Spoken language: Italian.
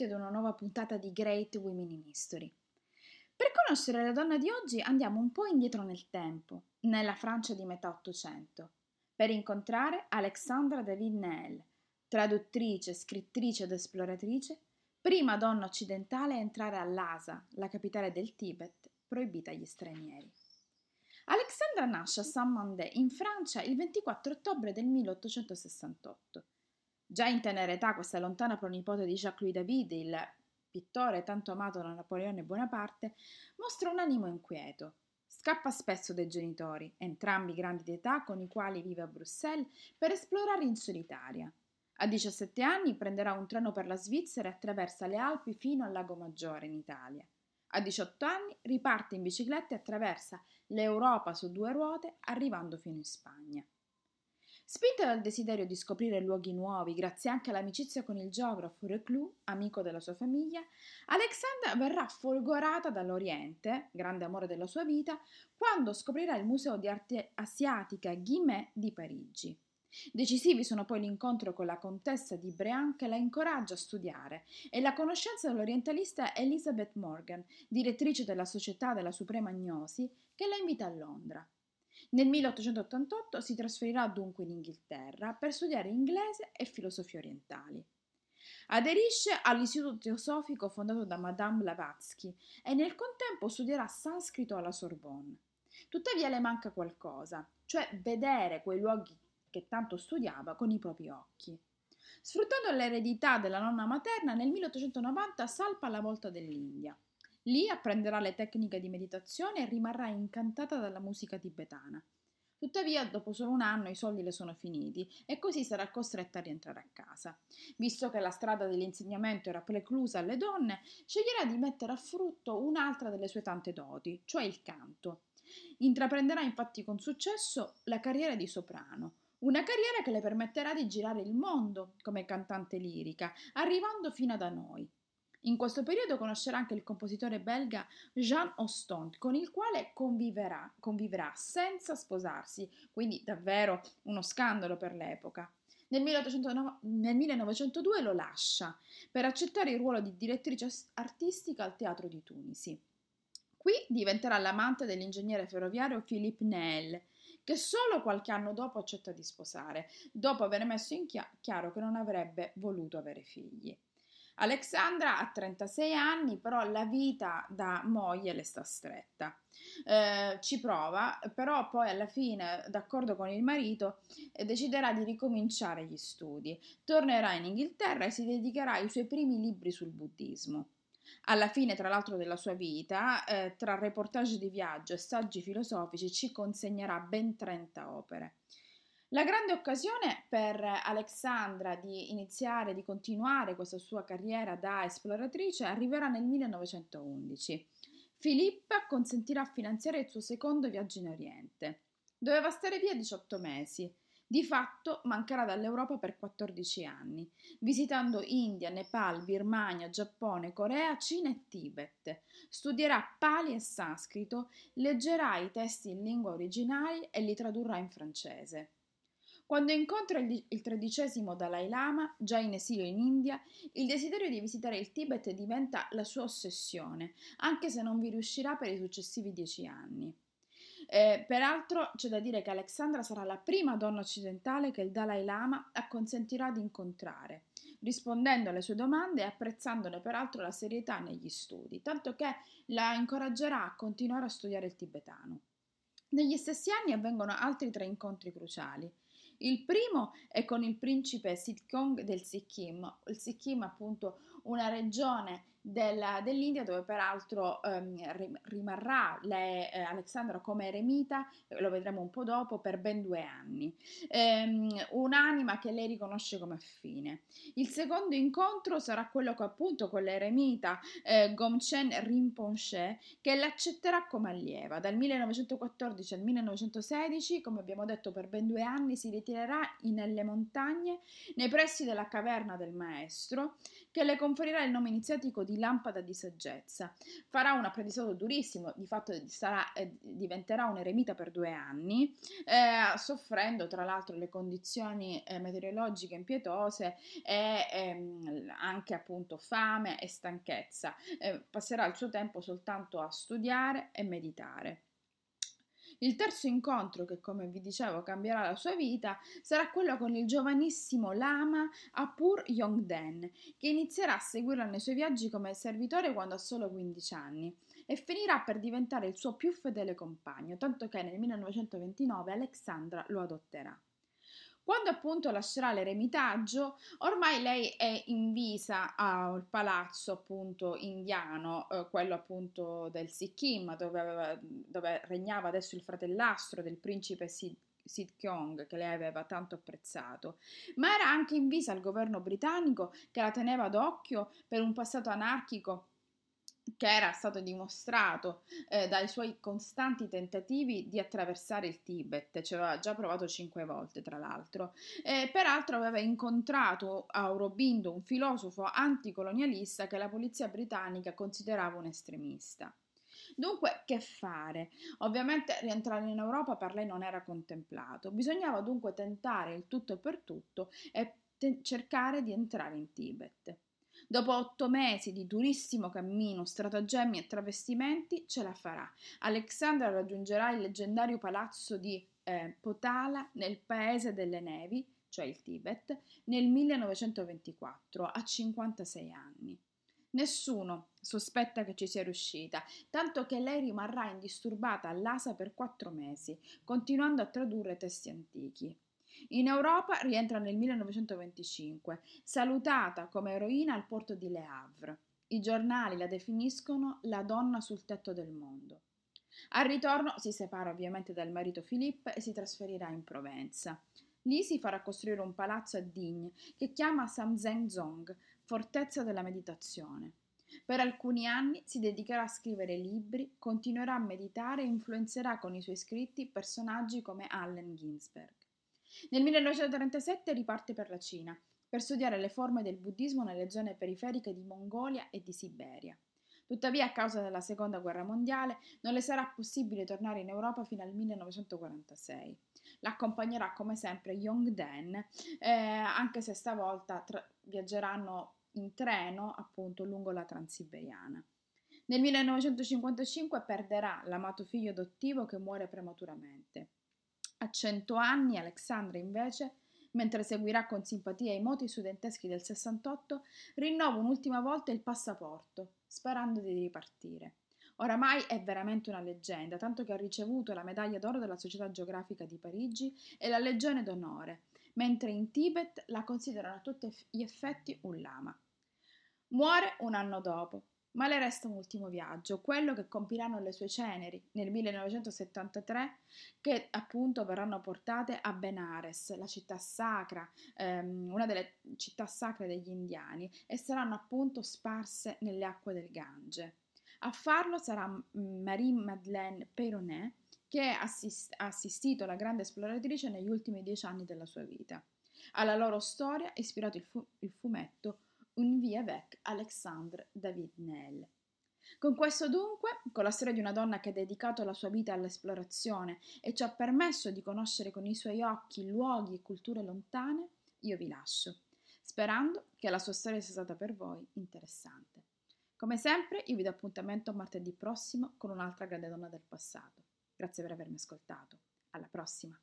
benvenuti ad una nuova puntata di Great Women in History. Per conoscere la donna di oggi andiamo un po' indietro nel tempo, nella Francia di metà Ottocento, per incontrare Alexandra de Villeneuve, traduttrice, scrittrice ed esploratrice, prima donna occidentale a entrare a Lhasa, la capitale del Tibet, proibita agli stranieri. Alexandra nasce a Saint-Mandé, in Francia, il 24 ottobre del 1868 Già in tenera età questa lontana pronipote di Jacques-Louis David, il pittore tanto amato da Napoleone Bonaparte, mostra un animo inquieto. Scappa spesso dai genitori, entrambi grandi d'età con i quali vive a Bruxelles, per esplorare in solitaria. A 17 anni prenderà un treno per la Svizzera e attraversa le Alpi fino al Lago Maggiore in Italia. A 18 anni riparte in bicicletta e attraversa l'Europa su due ruote, arrivando fino in Spagna. Spinta dal desiderio di scoprire luoghi nuovi, grazie anche all'amicizia con il geografo Reclus, amico della sua famiglia, Alexandra verrà folgorata dall'Oriente, grande amore della sua vita, quando scoprirà il Museo di Arte Asiatica Guimet di Parigi. Decisivi sono poi l'incontro con la contessa di Briand che la incoraggia a studiare e la conoscenza dell'orientalista Elizabeth Morgan, direttrice della Società della Suprema Gnosi, che la invita a Londra. Nel 1888 si trasferirà dunque in Inghilterra per studiare inglese e filosofie orientali. Aderisce all'Istituto Teosofico fondato da Madame Blavatsky e nel contempo studierà sanscrito alla Sorbonne. Tuttavia le manca qualcosa, cioè vedere quei luoghi che tanto studiava con i propri occhi. Sfruttando l'eredità della nonna materna, nel 1890 salpa alla volta dell'India. Lì apprenderà le tecniche di meditazione e rimarrà incantata dalla musica tibetana. Tuttavia, dopo solo un anno i soldi le sono finiti e così sarà costretta a rientrare a casa. Visto che la strada dell'insegnamento era preclusa alle donne, sceglierà di mettere a frutto un'altra delle sue tante doti, cioè il canto. Intraprenderà infatti con successo la carriera di soprano, una carriera che le permetterà di girare il mondo come cantante lirica, arrivando fino da noi. In questo periodo conoscerà anche il compositore belga Jean Ostant, con il quale conviverà, conviverà senza sposarsi, quindi davvero uno scandalo per l'epoca. Nel, 1809, nel 1902 lo lascia per accettare il ruolo di direttrice artistica al teatro di Tunisi. Qui diventerà l'amante dell'ingegnere ferroviario Philippe Nel, che solo qualche anno dopo accetta di sposare, dopo aver messo in chiaro che non avrebbe voluto avere figli. Alexandra ha 36 anni, però la vita da moglie le sta stretta. Eh, ci prova, però poi alla fine, d'accordo con il marito, eh, deciderà di ricominciare gli studi. Tornerà in Inghilterra e si dedicherà ai suoi primi libri sul buddismo. Alla fine, tra l'altro, della sua vita, eh, tra reportage di viaggio e saggi filosofici, ci consegnerà ben 30 opere. La grande occasione per Alexandra di iniziare, di continuare questa sua carriera da esploratrice arriverà nel 1911. Filippa consentirà a finanziare il suo secondo viaggio in Oriente. Doveva stare via 18 mesi. Di fatto mancherà dall'Europa per 14 anni, visitando India, Nepal, Birmania, Giappone, Corea, Cina e Tibet. Studierà pali e sanscrito, leggerà i testi in lingua originali e li tradurrà in francese. Quando incontra il, il tredicesimo Dalai Lama, già in esilio in India, il desiderio di visitare il Tibet diventa la sua ossessione, anche se non vi riuscirà per i successivi dieci anni. Eh, peraltro c'è da dire che Alexandra sarà la prima donna occidentale che il Dalai Lama acconsentirà di incontrare, rispondendo alle sue domande e apprezzandone peraltro la serietà negli studi, tanto che la incoraggerà a continuare a studiare il tibetano. Negli stessi anni avvengono altri tre incontri cruciali. Il primo è con il principe Sitkong del Sikkim, il Sikkim appunto una regione della, dell'India dove peraltro ehm, rimarrà le, eh, Alexandra come eremita, lo vedremo un po' dopo, per ben due anni. Ehm, un'anima che lei riconosce come affine. Il secondo incontro sarà quello che appunto con l'eremita eh, Gomchen Rinpoche che l'accetterà come allieva. Dal 1914 al 1916, come abbiamo detto per ben due anni, si ritirerà nelle montagne nei pressi della caverna del maestro che le conferirà il nome iniziatico di di lampada di saggezza. Farà un apprendistato durissimo, di fatto sarà, eh, diventerà un eremita per due anni, eh, soffrendo tra l'altro le condizioni eh, meteorologiche impietose e ehm, anche appunto fame e stanchezza. Eh, passerà il suo tempo soltanto a studiare e meditare. Il terzo incontro, che come vi dicevo cambierà la sua vita, sarà quello con il giovanissimo Lama Apur Yongden, che inizierà a seguirlo nei suoi viaggi come servitore quando ha solo 15 anni e finirà per diventare il suo più fedele compagno, tanto che nel 1929 Alexandra lo adotterà. Quando appunto lascerà l'eremitaggio, ormai lei è invisa al palazzo appunto indiano, eh, quello appunto del Sikkim, dove, aveva, dove, regnava adesso il fratellastro del principe Sid, Sid Kyong, che lei aveva tanto apprezzato, ma era anche invisa al governo britannico che la teneva d'occhio per un passato anarchico che era stato dimostrato eh, dai suoi costanti tentativi di attraversare il Tibet, ci aveva già provato cinque volte tra l'altro, e peraltro aveva incontrato a Aurobindo un filosofo anticolonialista che la polizia britannica considerava un estremista. Dunque, che fare? Ovviamente rientrare in Europa per lei non era contemplato, bisognava dunque tentare il tutto per tutto e te- cercare di entrare in Tibet. Dopo otto mesi di durissimo cammino, stratagemmi e travestimenti, ce la farà. Alexandra raggiungerà il leggendario palazzo di eh, Potala nel paese delle nevi, cioè il Tibet, nel 1924, a 56 anni. Nessuno sospetta che ci sia riuscita, tanto che lei rimarrà indisturbata all'ASA per quattro mesi, continuando a tradurre testi antichi. In Europa rientra nel 1925, salutata come eroina al porto di Le Havre. I giornali la definiscono la donna sul tetto del mondo. Al ritorno si separa ovviamente dal marito Philippe e si trasferirà in Provenza. Lì si farà costruire un palazzo a Digne che chiama Samzeng fortezza della meditazione. Per alcuni anni si dedicherà a scrivere libri, continuerà a meditare e influenzerà con i suoi scritti personaggi come Allen Ginsberg. Nel 1937 riparte per la Cina per studiare le forme del buddismo nelle zone periferiche di Mongolia e di Siberia. Tuttavia, a causa della Seconda Guerra Mondiale, non le sarà possibile tornare in Europa fino al 1946. L'accompagnerà come sempre Yongden, eh, anche se stavolta tra- viaggeranno in treno appunto lungo la Transiberiana. Nel 1955 perderà l'amato figlio adottivo che muore prematuramente. A cento anni Alexandra invece, mentre seguirà con simpatia i moti studenteschi del 68, rinnova un'ultima volta il passaporto, sperando di ripartire. Oramai è veramente una leggenda, tanto che ha ricevuto la medaglia d'oro della Società Geografica di Parigi e la Legione d'Onore, mentre in Tibet la considerano a tutti gli effetti un lama. Muore un anno dopo, ma le resta un ultimo viaggio, quello che compiranno le sue ceneri nel 1973, che appunto verranno portate a Benares, la città sacra, ehm, una delle città sacre degli indiani, e saranno appunto sparse nelle acque del Gange. A farlo sarà Marie-Madeleine Peyronet, che ha assist- assistito la grande esploratrice negli ultimi dieci anni della sua vita. Alla loro storia è ispirato il, fu- il fumetto un vie avec Alexandre David Nel. Con questo dunque, con la storia di una donna che ha dedicato la sua vita all'esplorazione e ci ha permesso di conoscere con i suoi occhi luoghi e culture lontane, io vi lascio, sperando che la sua storia sia stata per voi interessante. Come sempre, io vi do appuntamento martedì prossimo con un'altra grande donna del passato. Grazie per avermi ascoltato. Alla prossima!